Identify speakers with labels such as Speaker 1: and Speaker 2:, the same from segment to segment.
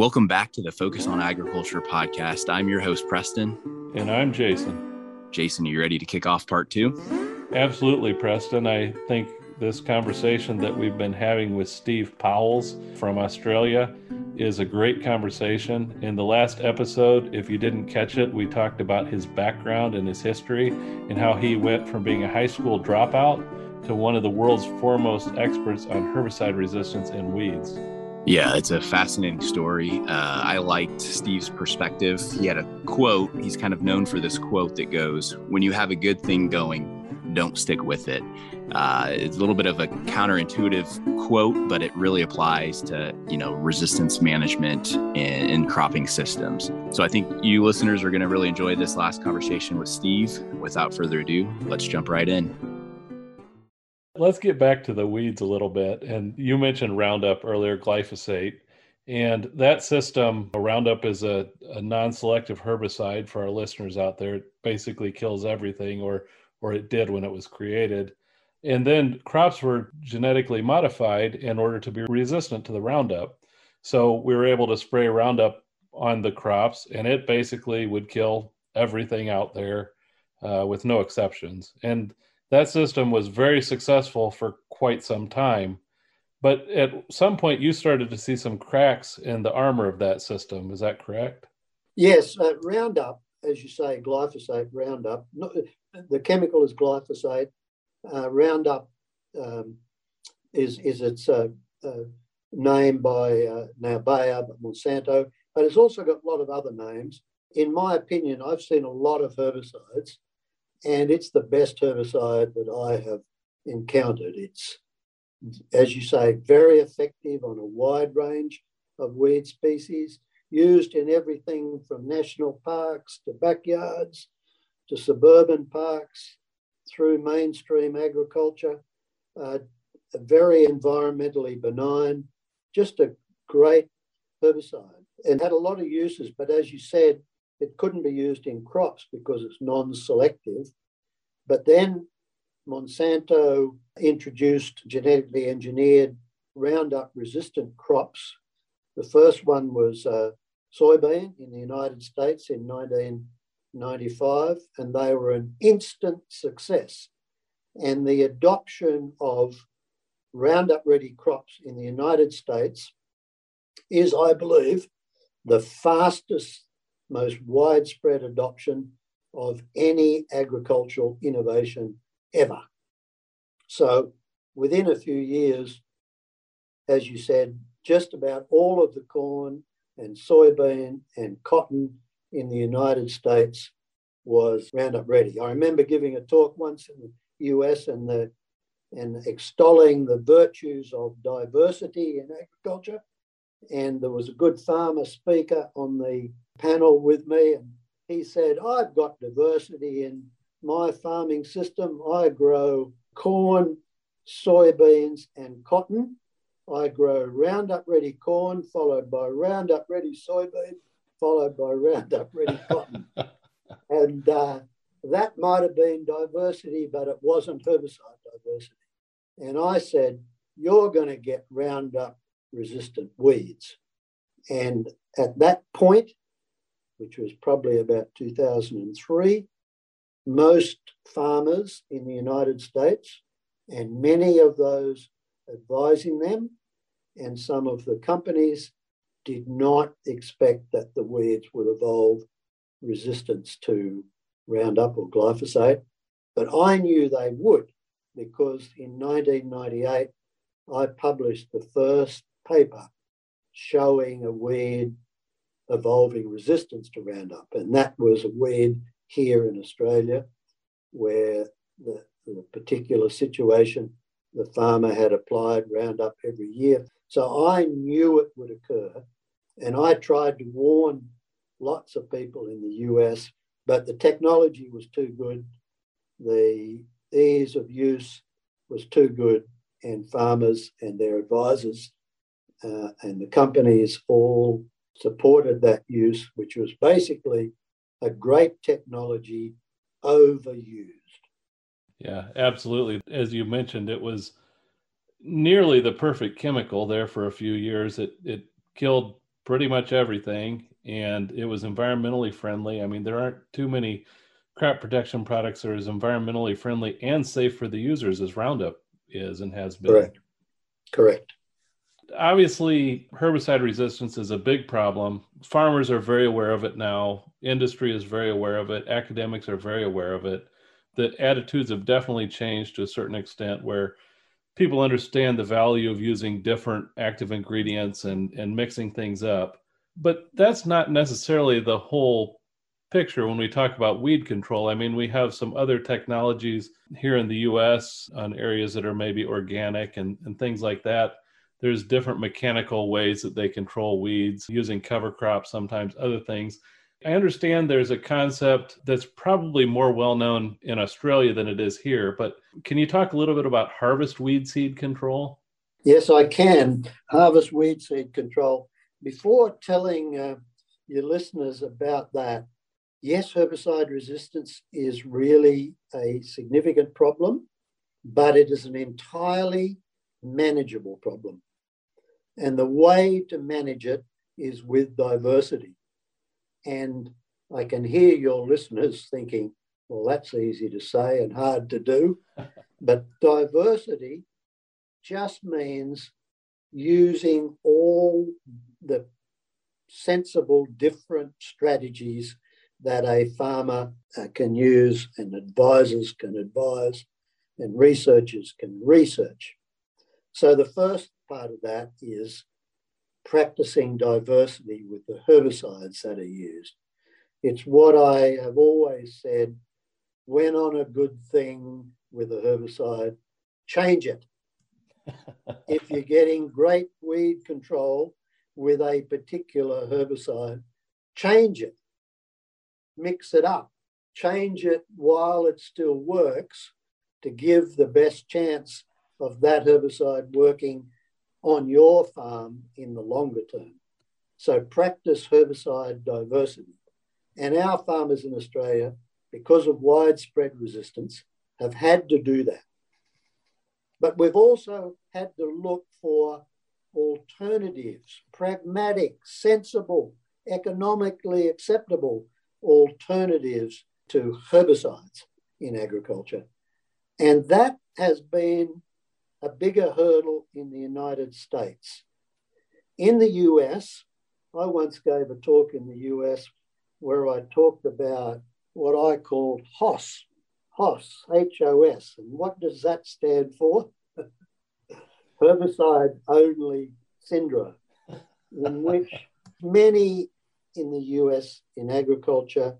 Speaker 1: Welcome back to the Focus on Agriculture podcast. I'm your host, Preston.
Speaker 2: And I'm Jason.
Speaker 1: Jason, are you ready to kick off part two?
Speaker 2: Absolutely, Preston. I think this conversation that we've been having with Steve Powles from Australia is a great conversation. In the last episode, if you didn't catch it, we talked about his background and his history and how he went from being a high school dropout to one of the world's foremost experts on herbicide resistance and weeds.
Speaker 1: Yeah, it's a fascinating story. Uh, I liked Steve's perspective. He had a quote. He's kind of known for this quote that goes, When you have a good thing going, don't stick with it. Uh, it's a little bit of a counterintuitive quote, but it really applies to you know resistance management in cropping systems. So I think you listeners are going to really enjoy this last conversation with Steve. Without further ado, let's jump right in.
Speaker 2: Let's get back to the weeds a little bit. And you mentioned Roundup earlier, glyphosate. And that system, Roundup is a, a non selective herbicide for our listeners out there. It basically kills everything, or, or it did when it was created. And then crops were genetically modified in order to be resistant to the Roundup. So we were able to spray Roundup on the crops, and it basically would kill everything out there uh, with no exceptions. And that system was very successful for quite some time. But at some point, you started to see some cracks in the armor of that system. Is that correct?
Speaker 3: Yes. Uh, Roundup, as you say, glyphosate, Roundup, the chemical is glyphosate uh, Roundup um, is is its uh, uh, name by uh, now Bayer, Monsanto, but it's also got a lot of other names. In my opinion, I've seen a lot of herbicides, and it's the best herbicide that I have encountered. It's, as you say, very effective on a wide range of weed species, used in everything from national parks to backyards to suburban parks through mainstream agriculture, uh, very environmentally benign, just a great herbicide and had a lot of uses. But as you said, it couldn't be used in crops because it's non selective. But then Monsanto introduced genetically engineered Roundup resistant crops. The first one was uh, soybean in the United States in 1995, and they were an instant success. And the adoption of Roundup Ready crops in the United States is, I believe, the fastest, most widespread adoption of any agricultural innovation ever. So, within a few years, as you said, just about all of the corn and soybean and cotton in the United States was Roundup Ready. I remember giving a talk once in the US and the and extolling the virtues of diversity in agriculture. And there was a good farmer speaker on the panel with me, and he said, I've got diversity in my farming system. I grow corn, soybeans, and cotton. I grow Roundup Ready corn, followed by Roundup Ready soybean, followed by Roundup Ready Cotton. and uh, that might have been diversity, but it wasn't herbicide diversity. And I said, You're going to get Roundup resistant weeds. And at that point, which was probably about 2003, most farmers in the United States and many of those advising them and some of the companies did not expect that the weeds would evolve resistance to Roundup or glyphosate, but I knew they would because in 1998 I published the first paper showing a weed evolving resistance to Roundup, and that was a weed here in Australia where the, the particular situation the farmer had applied Roundup every year so I knew it would occur. And I tried to warn lots of people in the US, but the technology was too good. The ease of use was too good. And farmers and their advisors uh, and the companies all supported that use, which was basically a great technology overused.
Speaker 2: Yeah, absolutely. As you mentioned, it was nearly the perfect chemical there for a few years. It it killed pretty much everything, and it was environmentally friendly. I mean, there aren't too many crop protection products that are as environmentally friendly and safe for the users as Roundup is and has been.
Speaker 3: Correct. Correct.
Speaker 2: Obviously, herbicide resistance is a big problem. Farmers are very aware of it now. Industry is very aware of it. Academics are very aware of it. The attitudes have definitely changed to a certain extent where people understand the value of using different active ingredients and, and mixing things up. But that's not necessarily the whole picture when we talk about weed control. I mean, we have some other technologies here in the US on areas that are maybe organic and, and things like that. There's different mechanical ways that they control weeds using cover crops, sometimes other things. I understand there's a concept that's probably more well known in Australia than it is here, but can you talk a little bit about harvest weed seed control?
Speaker 3: Yes, I can. Harvest weed seed control. Before telling uh, your listeners about that, yes, herbicide resistance is really a significant problem, but it is an entirely manageable problem. And the way to manage it is with diversity. And I can hear your listeners thinking, well, that's easy to say and hard to do. but diversity just means using all the sensible different strategies that a farmer uh, can use and advisors can advise and researchers can research. So the first part of that is practicing diversity with the herbicides that are used. It's what I have always said when on a good thing with a herbicide, change it. if you're getting great weed control with a particular herbicide, change it mix it up, change it while it still works to give the best chance of that herbicide working on your farm in the longer term. So practice herbicide diversity. And our farmers in Australia, because of widespread resistance, have had to do that. But we've also had to look for alternatives, pragmatic, sensible, economically acceptable alternatives to herbicides in agriculture. And that has been a bigger hurdle in the United States. In the US, I once gave a talk in the US where I talked about what I called HOS, HOS, H O S. And what does that stand for? Herbicide only syndrome, in which many in the US in agriculture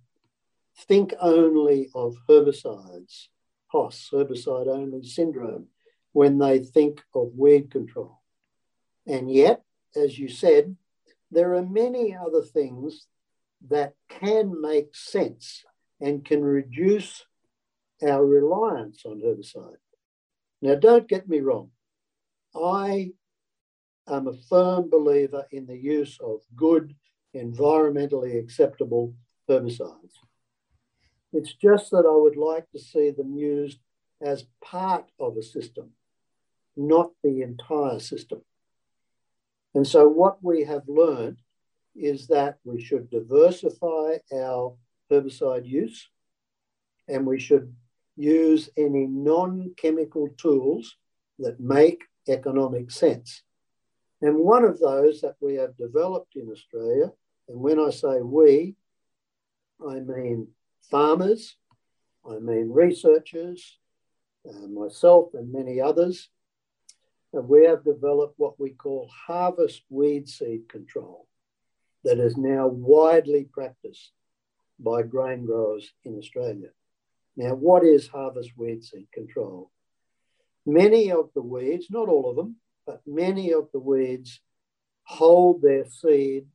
Speaker 3: think only of herbicides, HOS, herbicide only syndrome, when they think of weed control. And yet, as you said, there are many other things that can make sense and can reduce our reliance on herbicide. Now, don't get me wrong. I am a firm believer in the use of good environmentally acceptable herbicides. It's just that I would like to see them used as part of a system, not the entire system. And so, what we have learned is that we should diversify our herbicide use and we should use any non chemical tools that make economic sense. And one of those that we have developed in Australia and when I say we, I mean farmers, I mean researchers, uh, myself, and many others. And we have developed what we call harvest weed seed control that is now widely practiced by grain growers in Australia. Now, what is harvest weed seed control? Many of the weeds, not all of them, but many of the weeds hold their seed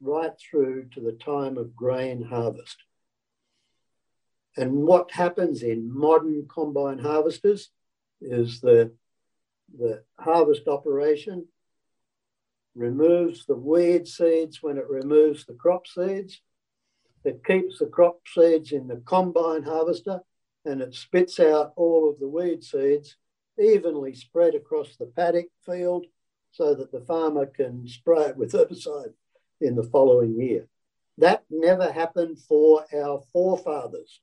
Speaker 3: right through to the time of grain harvest. And what happens in modern combine harvesters is the, the harvest operation removes the weed seeds when it removes the crop seeds. It keeps the crop seeds in the combine harvester and it spits out all of the weed seeds evenly spread across the paddock field so that the farmer can spray it with herbicide in the following year. That never happened for our forefathers.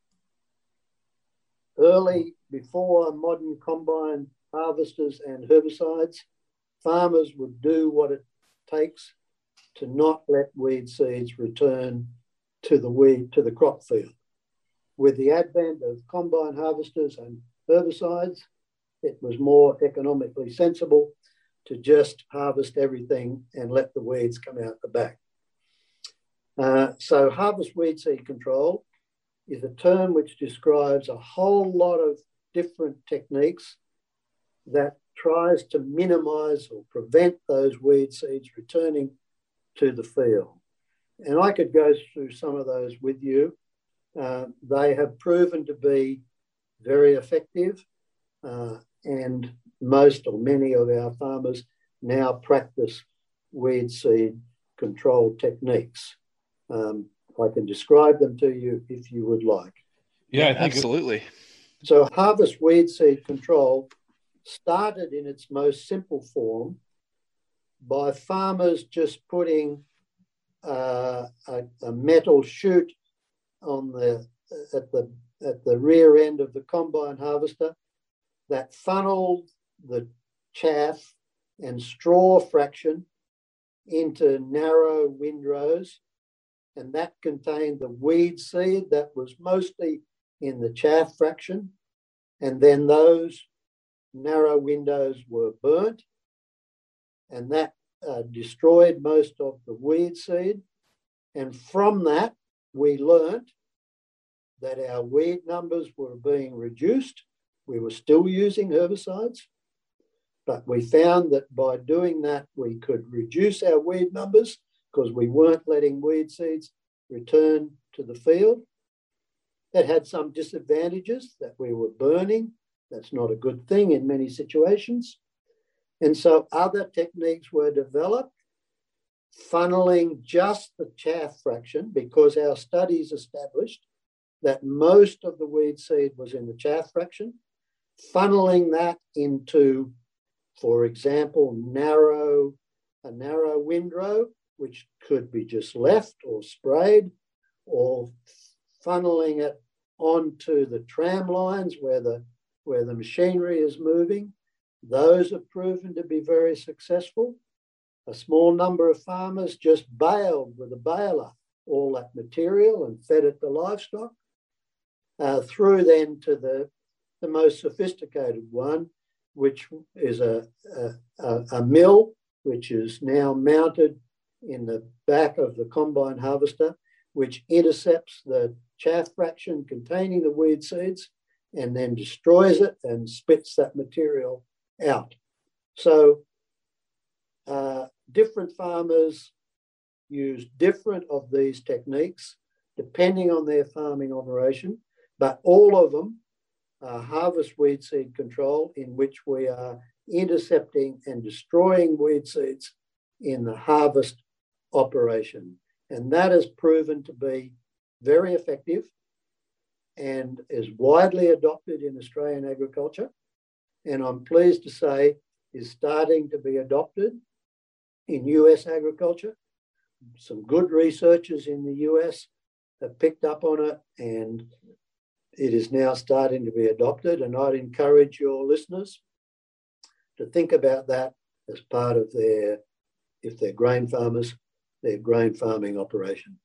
Speaker 3: Early, before modern combine harvesters and herbicides, farmers would do what it takes to not let weed seeds return to the weed to the crop field. With the advent of combine harvesters and herbicides, it was more economically sensible to just harvest everything and let the weeds come out the back. Uh, so, harvest weed seed control is a term which describes a whole lot of different techniques that tries to minimize or prevent those weed seeds returning to the field. And I could go through some of those with you. Uh, they have proven to be very effective, uh, and most or many of our farmers now practice weed seed control techniques. Um, I can describe them to you if you would like.
Speaker 2: Yeah,
Speaker 4: absolutely.
Speaker 3: So, harvest weed seed control started in its most simple form by farmers just putting uh, a, a, metal chute on the at the at the rear end of the combine harvester that funneled the chaff and straw fraction into narrow windrows and that contained the weed seed that was mostly in the chaff fraction. And then those narrow windrows were burnt, and that uh, destroyed most of the weed seed. And from that, we learnt that our weed numbers were being reduced. We were still using herbicides, but we found that by doing that, we could reduce our weed numbers because we weren't letting weed seeds return to the field. It had some disadvantages that we were burning. That's not a good thing in many situations. And so other techniques were developed, funneling just the chaff fraction because our studies established that most of the weed seed was in the chaff fraction, funneling that into, for example, narrow a narrow windrow which could be just left or sprayed, or funneling it onto the tram lines where the where the machinery is moving. Those have proven to be very successful. A small number of farmers just baled with a baler all that material and fed it to livestock. Uh, through then to the, the most sophisticated one, which is a, a, a mill, which is now mounted in the back of the combine harvester, which intercepts the chaff fraction containing the weed seeds and then destroys it and spits that material out. So uh, different farmers use different of these techniques depending on their farming operation, but all of them are harvest weed seed control in which we are intercepting and destroying weed seeds in the harvest operation. And that has proven to be very effective and is widely adopted in Australian agriculture. And I'm pleased to say is starting to be adopted in US agriculture. Some good researchers in the US have picked up on it and it is now starting to be adopted. And I'd encourage your listeners to think about that as part of their, if they're grain farmers, their grain farming operation.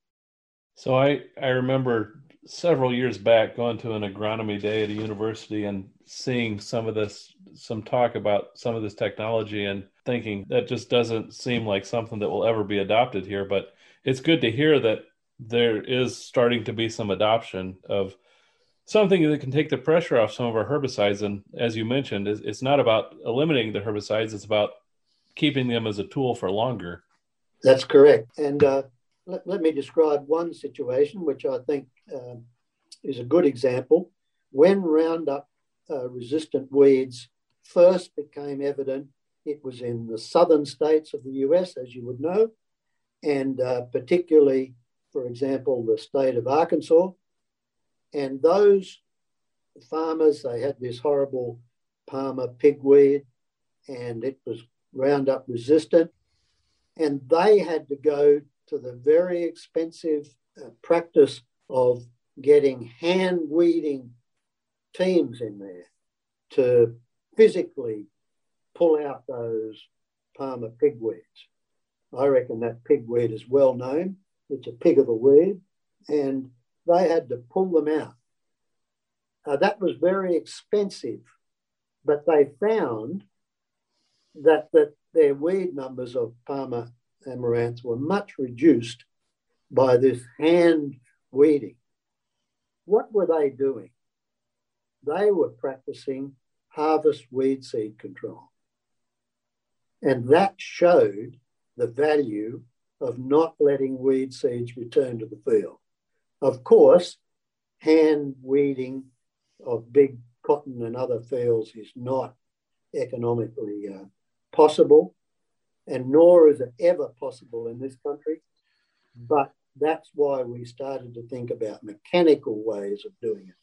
Speaker 2: So I, I remember several years back going to an agronomy day at a university and seeing some of this, some talk about some of this technology and thinking that just doesn't seem like something that will ever be adopted here. But it's good to hear that there is starting to be some adoption of something that can take the pressure off some of our herbicides. And as you mentioned, it's not about eliminating the herbicides, it's about keeping them as a tool for longer.
Speaker 3: That's correct. And uh, let, let, me describe one situation which I think uh, is a good example. When Roundup uh, resistant weeds first became evident, it was in the southern states of the US, as you would know, and uh, particularly, for example, the state of Arkansas. And those farmers, they had this horrible Palmer pigweed, and it was Roundup resistant, and they had to go to the very expensive uh, practice of getting hand weeding teams in there to physically pull out those Palmer pigweeds. I reckon that pigweed is well known. It's a pig of a weed, and they had to pull them out. Uh, that was very expensive, but they found that, that their weed numbers of Palmer amaranths were much reduced by this hand weeding. What were they doing? They were practicing harvest weed seed control. And that showed the value of not letting weed seeds return to the field. Of course, hand weeding of big cotton and other fields is not economically uh, possible, and nor is it ever possible in this country. But that's why we started to think about mechanical ways of doing it.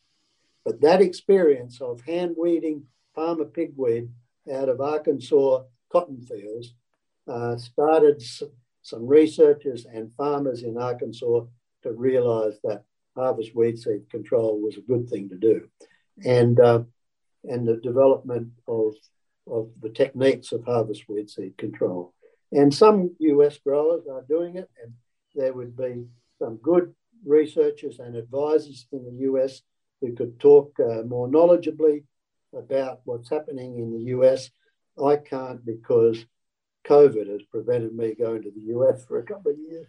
Speaker 3: But that experience of hand weeding Palmer pigweed out of Arkansas cotton fields uh, started some researchers and farmers in Arkansas to realize that harvest weed seed control was a good thing to do. And, uh, and the development of, of the techniques of harvest weed seed control. And some US growers are doing it, and there would be some good researchers and advisors in the US who could talk uh, more knowledgeably about what's happening in the US. I can't because COVID has prevented me going to the US for a couple of years.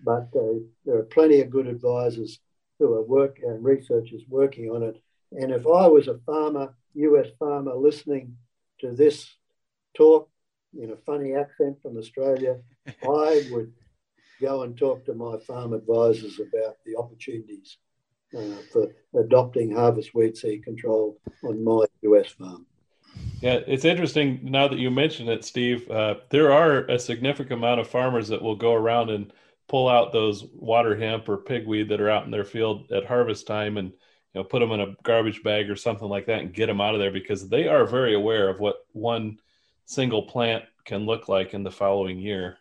Speaker 3: But uh, there are plenty of good advisors who are work and researchers working on it. And if I was a farmer, US farmer, listening to this talk in a funny accent from Australia, I would go and talk to my farm advisors about the opportunities uh, for adopting harvest weed seed control on my US farm.
Speaker 2: Yeah, it's interesting now that you mention it, Steve. Uh, there are a significant amount of farmers that will go around and pull out those water hemp or pigweed that are out in their field at harvest time and you know put them in a garbage bag or something like that and get them out of there because they are very aware of what one single plant can look like in the following year.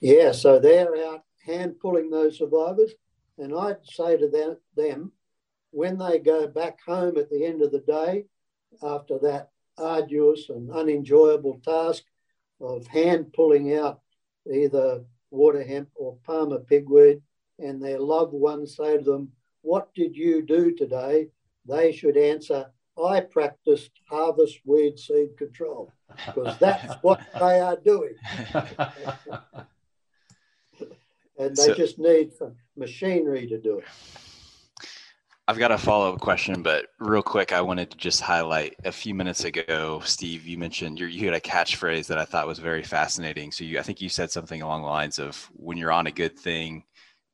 Speaker 3: Yeah, so they're out hand pulling those survivors, and I'd say to them, them when they go back home at the end of the day after that arduous and unenjoyable task of hand pulling out either water hemp or Palmer pigweed, and their loved ones say to them, What did you do today? They should answer, I practiced harvest weed seed control, because that's what they are doing. and they so, just need some machinery to do it.
Speaker 1: I've got a follow up question, but real quick, I wanted to just highlight a few minutes ago, Steve. You mentioned you had a catchphrase that I thought was very fascinating. So you, I think you said something along the lines of "When you're on a good thing,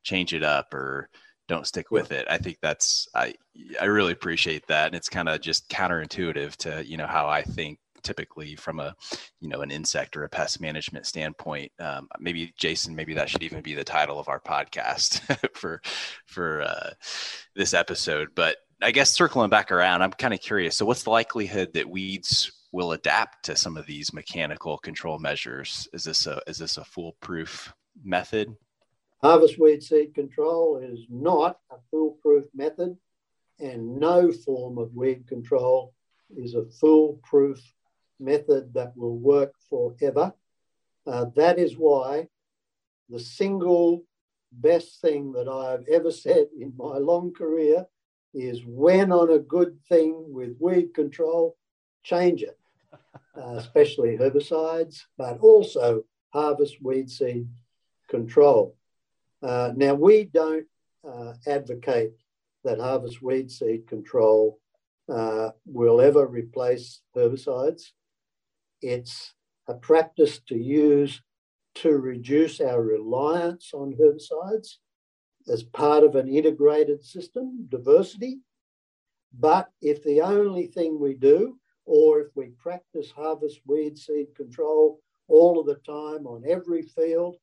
Speaker 1: change it up," or "Don't stick with it." I think that's I I really appreciate that, and it's kind of just counterintuitive to you know how I think typically from a you know an insect or a pest management standpoint um, maybe jason maybe that should even be the title of our podcast for for uh, this episode. But i guess circling back around i'm kind of curious so what's the likelihood that weeds will adapt to some of these mechanical control measures? Is this a is this a foolproof method?
Speaker 3: Harvest weed seed control is not a foolproof method and no form of weed control is a foolproof method that will work forever. Uh, that is why the single best thing that I've ever said in my long career is when on a good thing with weed control, change it, uh, especially herbicides, but also harvest weed seed control. Uh, now, we don't uh, advocate that harvest weed seed control uh, will ever replace herbicides. It's a practice to use to reduce our reliance on herbicides as part of an integrated system, diversity. But if the only thing we do, or if we practice harvest weed seed control all of the time on every field,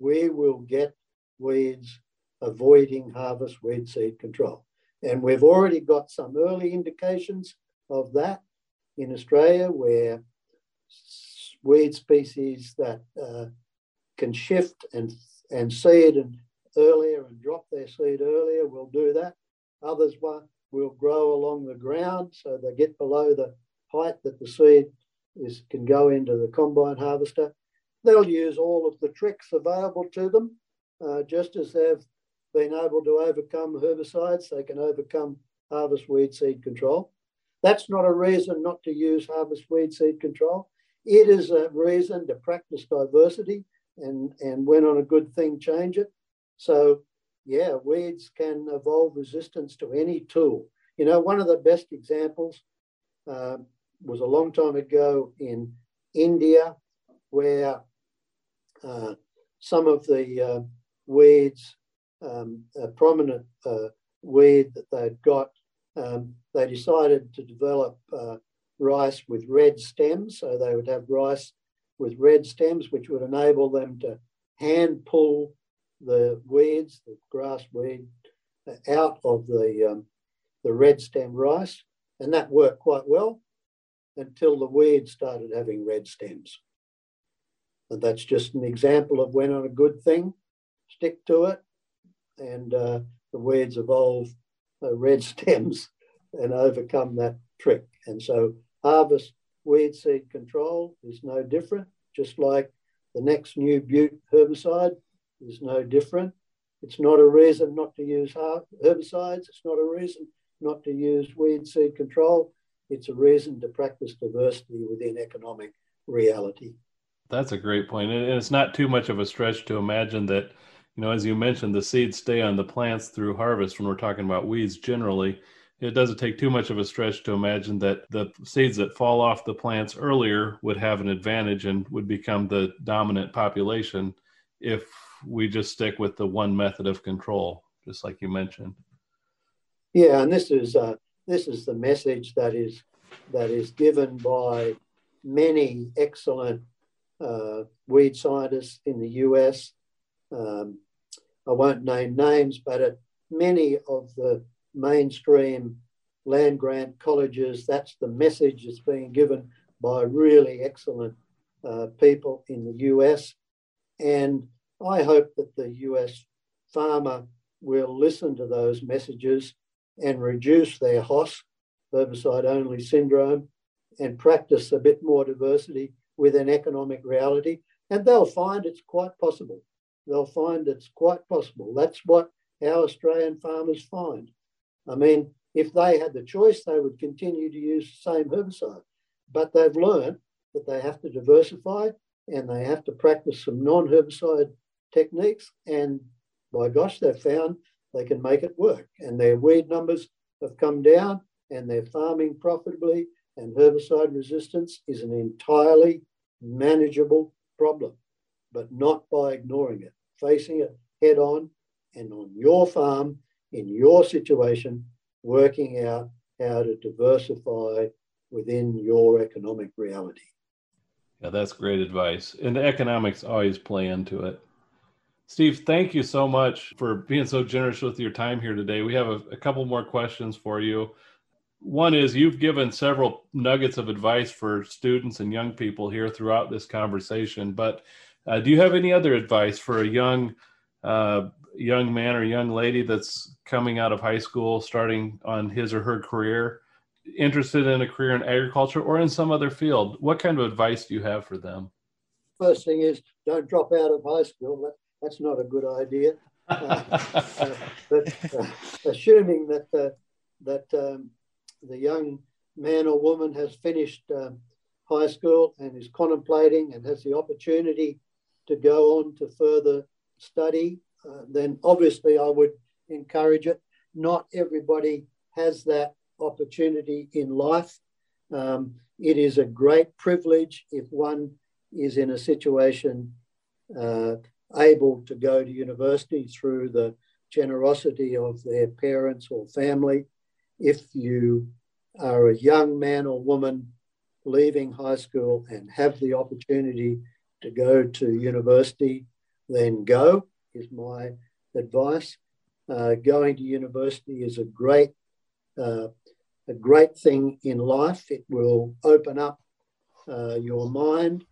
Speaker 3: we will get weeds avoiding harvest weed seed control. And we've already got some early indications of that in Australia where weed species that uh, can shift and, and seed and earlier and drop their seed earlier will do that. Others will grow along the ground so they get below the height that the seed is can go into the combine harvester. They'll use all of the tricks available to them, uh, just as they've been able to overcome herbicides, they can overcome harvest weed seed control. That's not a reason not to use harvest weed seed control. It is a reason to practice diversity and, and when on a good thing, change it. So, yeah, weeds can evolve resistance to any tool. You know, one of the best examples uh, was a long time ago in India, where uh, some of the uh, weeds, um, a prominent uh, weed that they'd got, um, they decided to develop uh, rice with red stems. So they would have rice with red stems, which would enable them to hand pull the weeds, the grass weed, out of the, um, the red stem rice. And that worked quite well until the weed started having red stems. And that's just an example of when on a good thing, stick to it, and uh, the weeds evolve uh, red stems and overcome that trick. And so harvest weed seed control is no different, just like the next new beaut herbicide is no different. It's not a reason not to use herbicides. It's not a reason not to use weed seed control. It's a reason to practice diversity within economic reality.
Speaker 2: That's a great point. And it's not too much of a stretch to imagine that, you know, as you mentioned, the seeds stay on the plants through harvest when we're talking about weeds generally it doesn't take too much of a stretch to imagine that the seeds that fall off the plants earlier would have an advantage and would become the dominant population if we just stick with the one method of control, just like you mentioned.
Speaker 3: Yeah, and this is uh, this is the message that is that is given by many excellent uh, weed scientists in the US. Um, I won't name names, but at many of the mainstream land grant colleges. That's the message that's being given by really excellent uh, people in the US. And I hope that the US farmer will listen to those messages and reduce their HOS, herbicide only syndrome, and practice a bit more diversity with an economic reality. And they'll find it's quite possible. They'll find it's quite possible. That's what our Australian farmers find. I mean, if they had the choice, they would continue to use the same herbicide. But they've learned that they have to diversify and they have to practice some non herbicide techniques. And by gosh, they've found they can make it work. And their weed numbers have come down and they're farming profitably. And herbicide resistance is an entirely manageable problem, but not by ignoring it, facing it head on and on your farm in your situation, working out how to diversify within your economic reality.
Speaker 2: Yeah, that's great advice. And the economics always play into it. Steve, thank you so much for being so generous with your time here today. We have a, a couple more questions for you. One is you've given several nuggets of advice for students and young people here throughout this conversation, but uh, do you have any other advice for a young uh, young man or young lady that's coming out of high school, starting on his or her career, interested in a career in agriculture or in some other field, what kind of advice do you have for them?
Speaker 3: First thing is don't drop out of high school. That, that's not a good idea. Uh, uh, but uh, assuming that uh, that um, the young man or woman has finished um, high school and is contemplating and has the opportunity to go on to further study uh, then obviously I would encourage it. Not everybody has that opportunity in life. Um, it is a great privilege if one is in a situation uh, able to go to university through the generosity of their parents or family. If you are a young man or woman leaving high school and have the opportunity to go to university, then go is my advice. Uh, going to university is a great, uh, a great thing in life. It will open up uh, your mind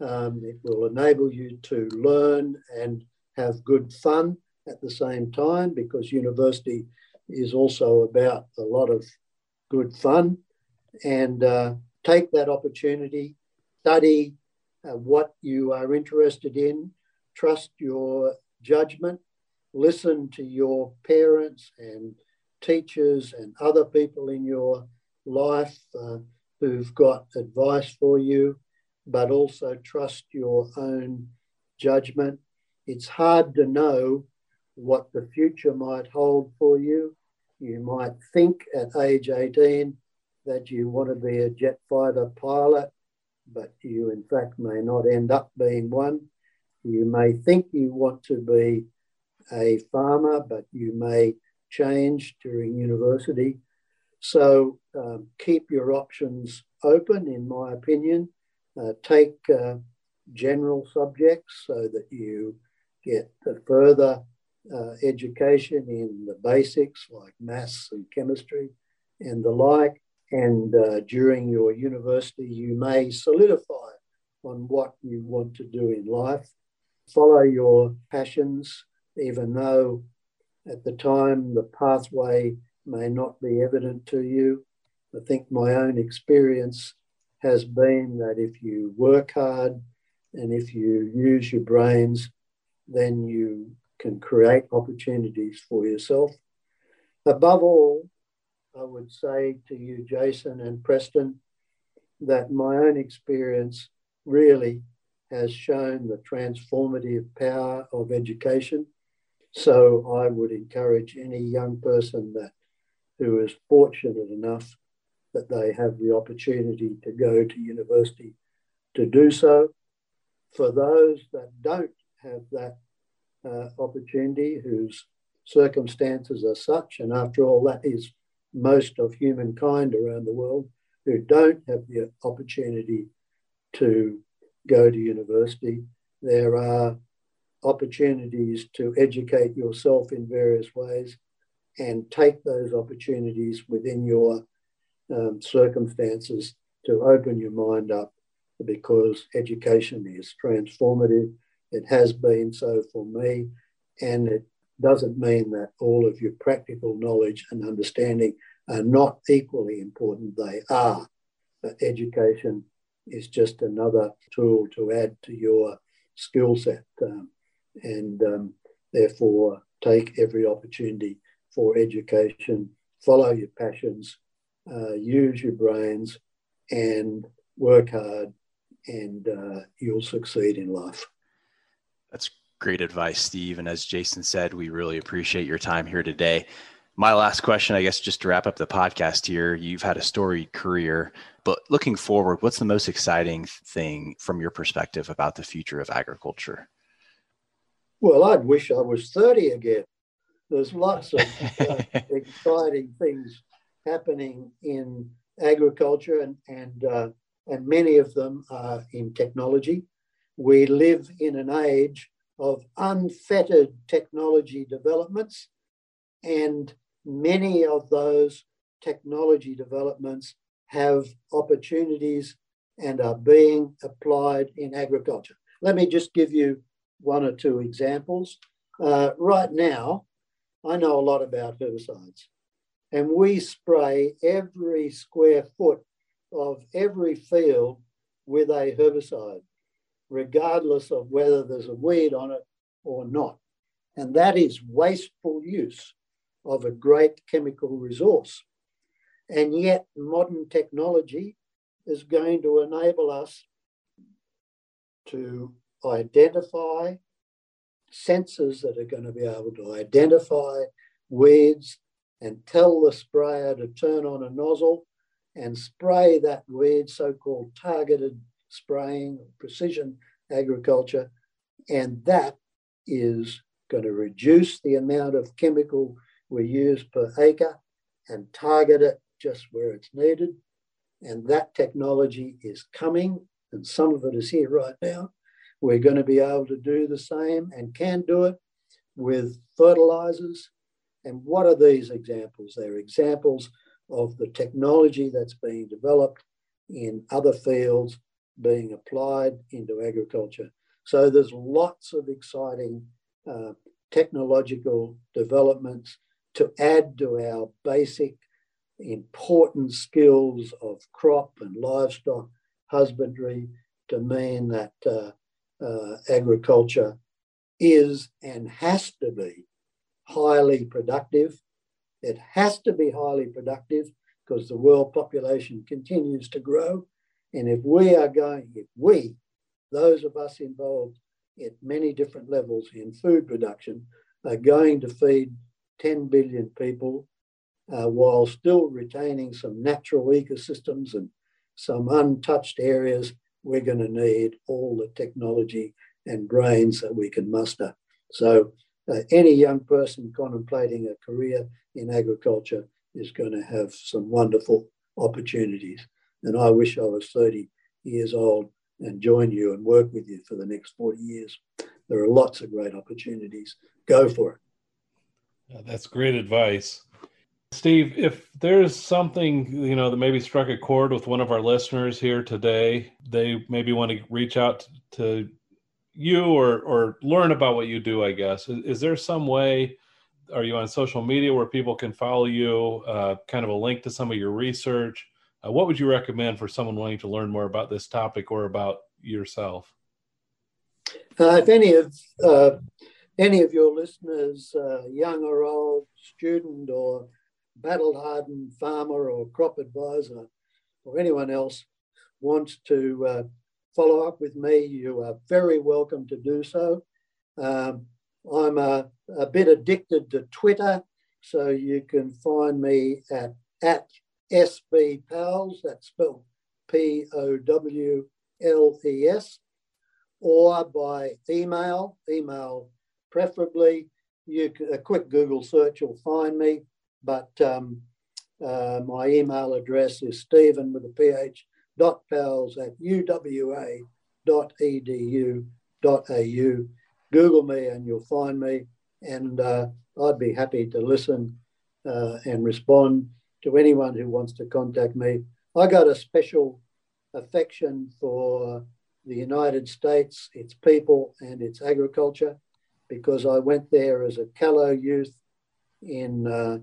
Speaker 3: Um, it will enable you to learn and have good fun at the same time because university is also about a lot of good fun. And uh, take that opportunity, study uh, what you are interested in, trust your judgment, listen to your parents and teachers and other people in your life uh, who've got advice for you, but also trust your own judgment. It's hard to know what the future might hold for you. You might think at age 18 that you want to be a jet fighter pilot, but you in fact may not end up being one. You may think you want to be a farmer, but you may change during university. So um, keep your options open, in my opinion. Uh, take uh, general subjects so that you get further uh, education in the basics like maths and chemistry and the like. And uh, during your university, you may solidify on what you want to do in life. Follow your passions, even though at the time the pathway may not be evident to you. I think my own experience has been that if you work hard and if you use your brains, then you can create opportunities for yourself. Above all, I would say to you, Jason and Preston, that my own experience really has shown the transformative power of education. So I would encourage any young person that who is fortunate enough that they have the opportunity to go to university to do so. For those that don't have that uh, opportunity, whose circumstances are such, and after all, that is most of humankind around the world who don't have the opportunity to go to university. There are opportunities to educate yourself in various ways and take those opportunities within your um, circumstances to open your mind up because education is transformative. It has been so for me, and it doesn't mean that all of your practical knowledge and understanding are not equally important. They are. But education is just another tool to add to your skill set. Um, and um, therefore, take every opportunity for education, follow your passions, uh, use your brains, and work hard, and uh, you'll succeed in life.
Speaker 1: That's great advice, Steve. And as Jason said, we really appreciate your time here today. My last question, I guess, just to wrap up the podcast here, you've had a storied career, but looking forward, what's the most exciting thing from your perspective about the future of agriculture?
Speaker 3: Well, I'd wish I was 30 again. There's lots of uh, exciting things happening in agriculture, and and uh, and many of them are in technology. We live in an age of unfettered technology developments, and many of those technology developments have opportunities and are being applied in agriculture. Let me just give you one or two examples. Uh, right now, I know a lot about herbicides, and we spray every square foot of every field with a herbicide, regardless of whether there's a weed on it or not. And that is wasteful use of a great chemical resource. And yet, modern technology is going to enable us to identify sensors that are going to be able to identify weeds and tell the sprayer to turn on a nozzle and spray that weed, so called targeted spraying, precision agriculture. And that is going to reduce the amount of chemical we use per acre and target it just where it's needed. And that technology is coming, and some of it is here right now. We're going to be able to do the same and can do it with fertilizers. And what are these examples? They're examples of the technology that's being developed in other fields being applied into agriculture. So there's lots of exciting uh, technological developments to add to our basic important skills of crop and livestock husbandry to mean that uh, uh, agriculture is and has to be highly productive. It has to be highly productive because the world population continues to grow. And if we are going, if we, those of us involved at many different levels in food production, are going to feed 10 billion people uh, while still retaining some natural ecosystems and some untouched areas, we're going to need all the technology and brains that we can muster. So, uh, any young person contemplating a career in agriculture is going to have some wonderful opportunities. And I wish I was 30 years old and join you and work with you for the next 40 years. There are lots of great opportunities. Go for it.
Speaker 2: That's great advice. Steve, if there's something, you know, that maybe struck a chord with one of our listeners here today, they maybe want to reach out to you or or learn about what you do, I guess. Is, there some way are you on social media where people can follow you, uh, kind of a link to some of your research? Uh, what would you recommend for someone wanting to learn more about this topic or about yourself?
Speaker 3: Uh, if any of uh, any of your listeners, uh, young or old, student or battle hardened farmer or crop advisor or anyone else wants to uh, follow up with me, you are very welcome to do so. Um, I'm a, a, bit addicted to Twitter, so you can find me at, at SB Powles, that's spelled P O W L E S, or by email, email preferably. You, a quick Google search will find me but um, uh, my email address is stephen with a ph dot powles at uwa dot edu dot au. Google me and you'll find me, and uh, I'd be happy to listen uh, and respond to anyone who wants to contact me. I got a special affection for the United States, its people, and its agriculture because I went there as a callow youth in uh,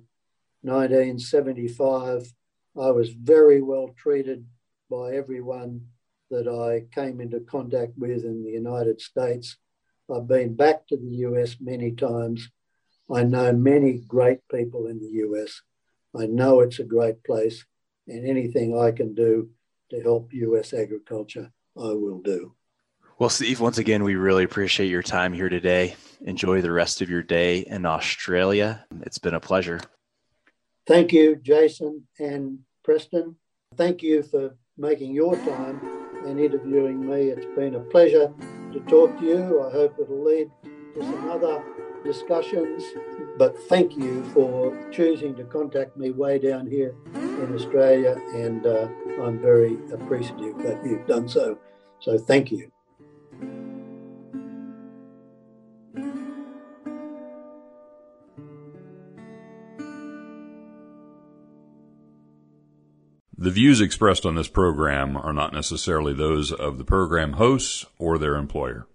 Speaker 3: 1975, I was very well treated by everyone that I came into contact with in the United States. I've been back to the US many times. I know many great people in the US. I know it's a great place, and anything I can do to help US agriculture, I will do.
Speaker 1: Well, Steve, once again, we really appreciate your time here today. Enjoy the rest of your day in Australia. It's been a pleasure.
Speaker 3: Thank you, Jason and Preston. Thank you for making your time and interviewing me. It's been a pleasure to talk to you. I hope it'll lead to some other discussions. But thank you for choosing to contact me way down here in Australia, and uh, I'm very appreciative that you've done so. So thank you.
Speaker 4: The views expressed on this program are not necessarily those of the program hosts or their employer.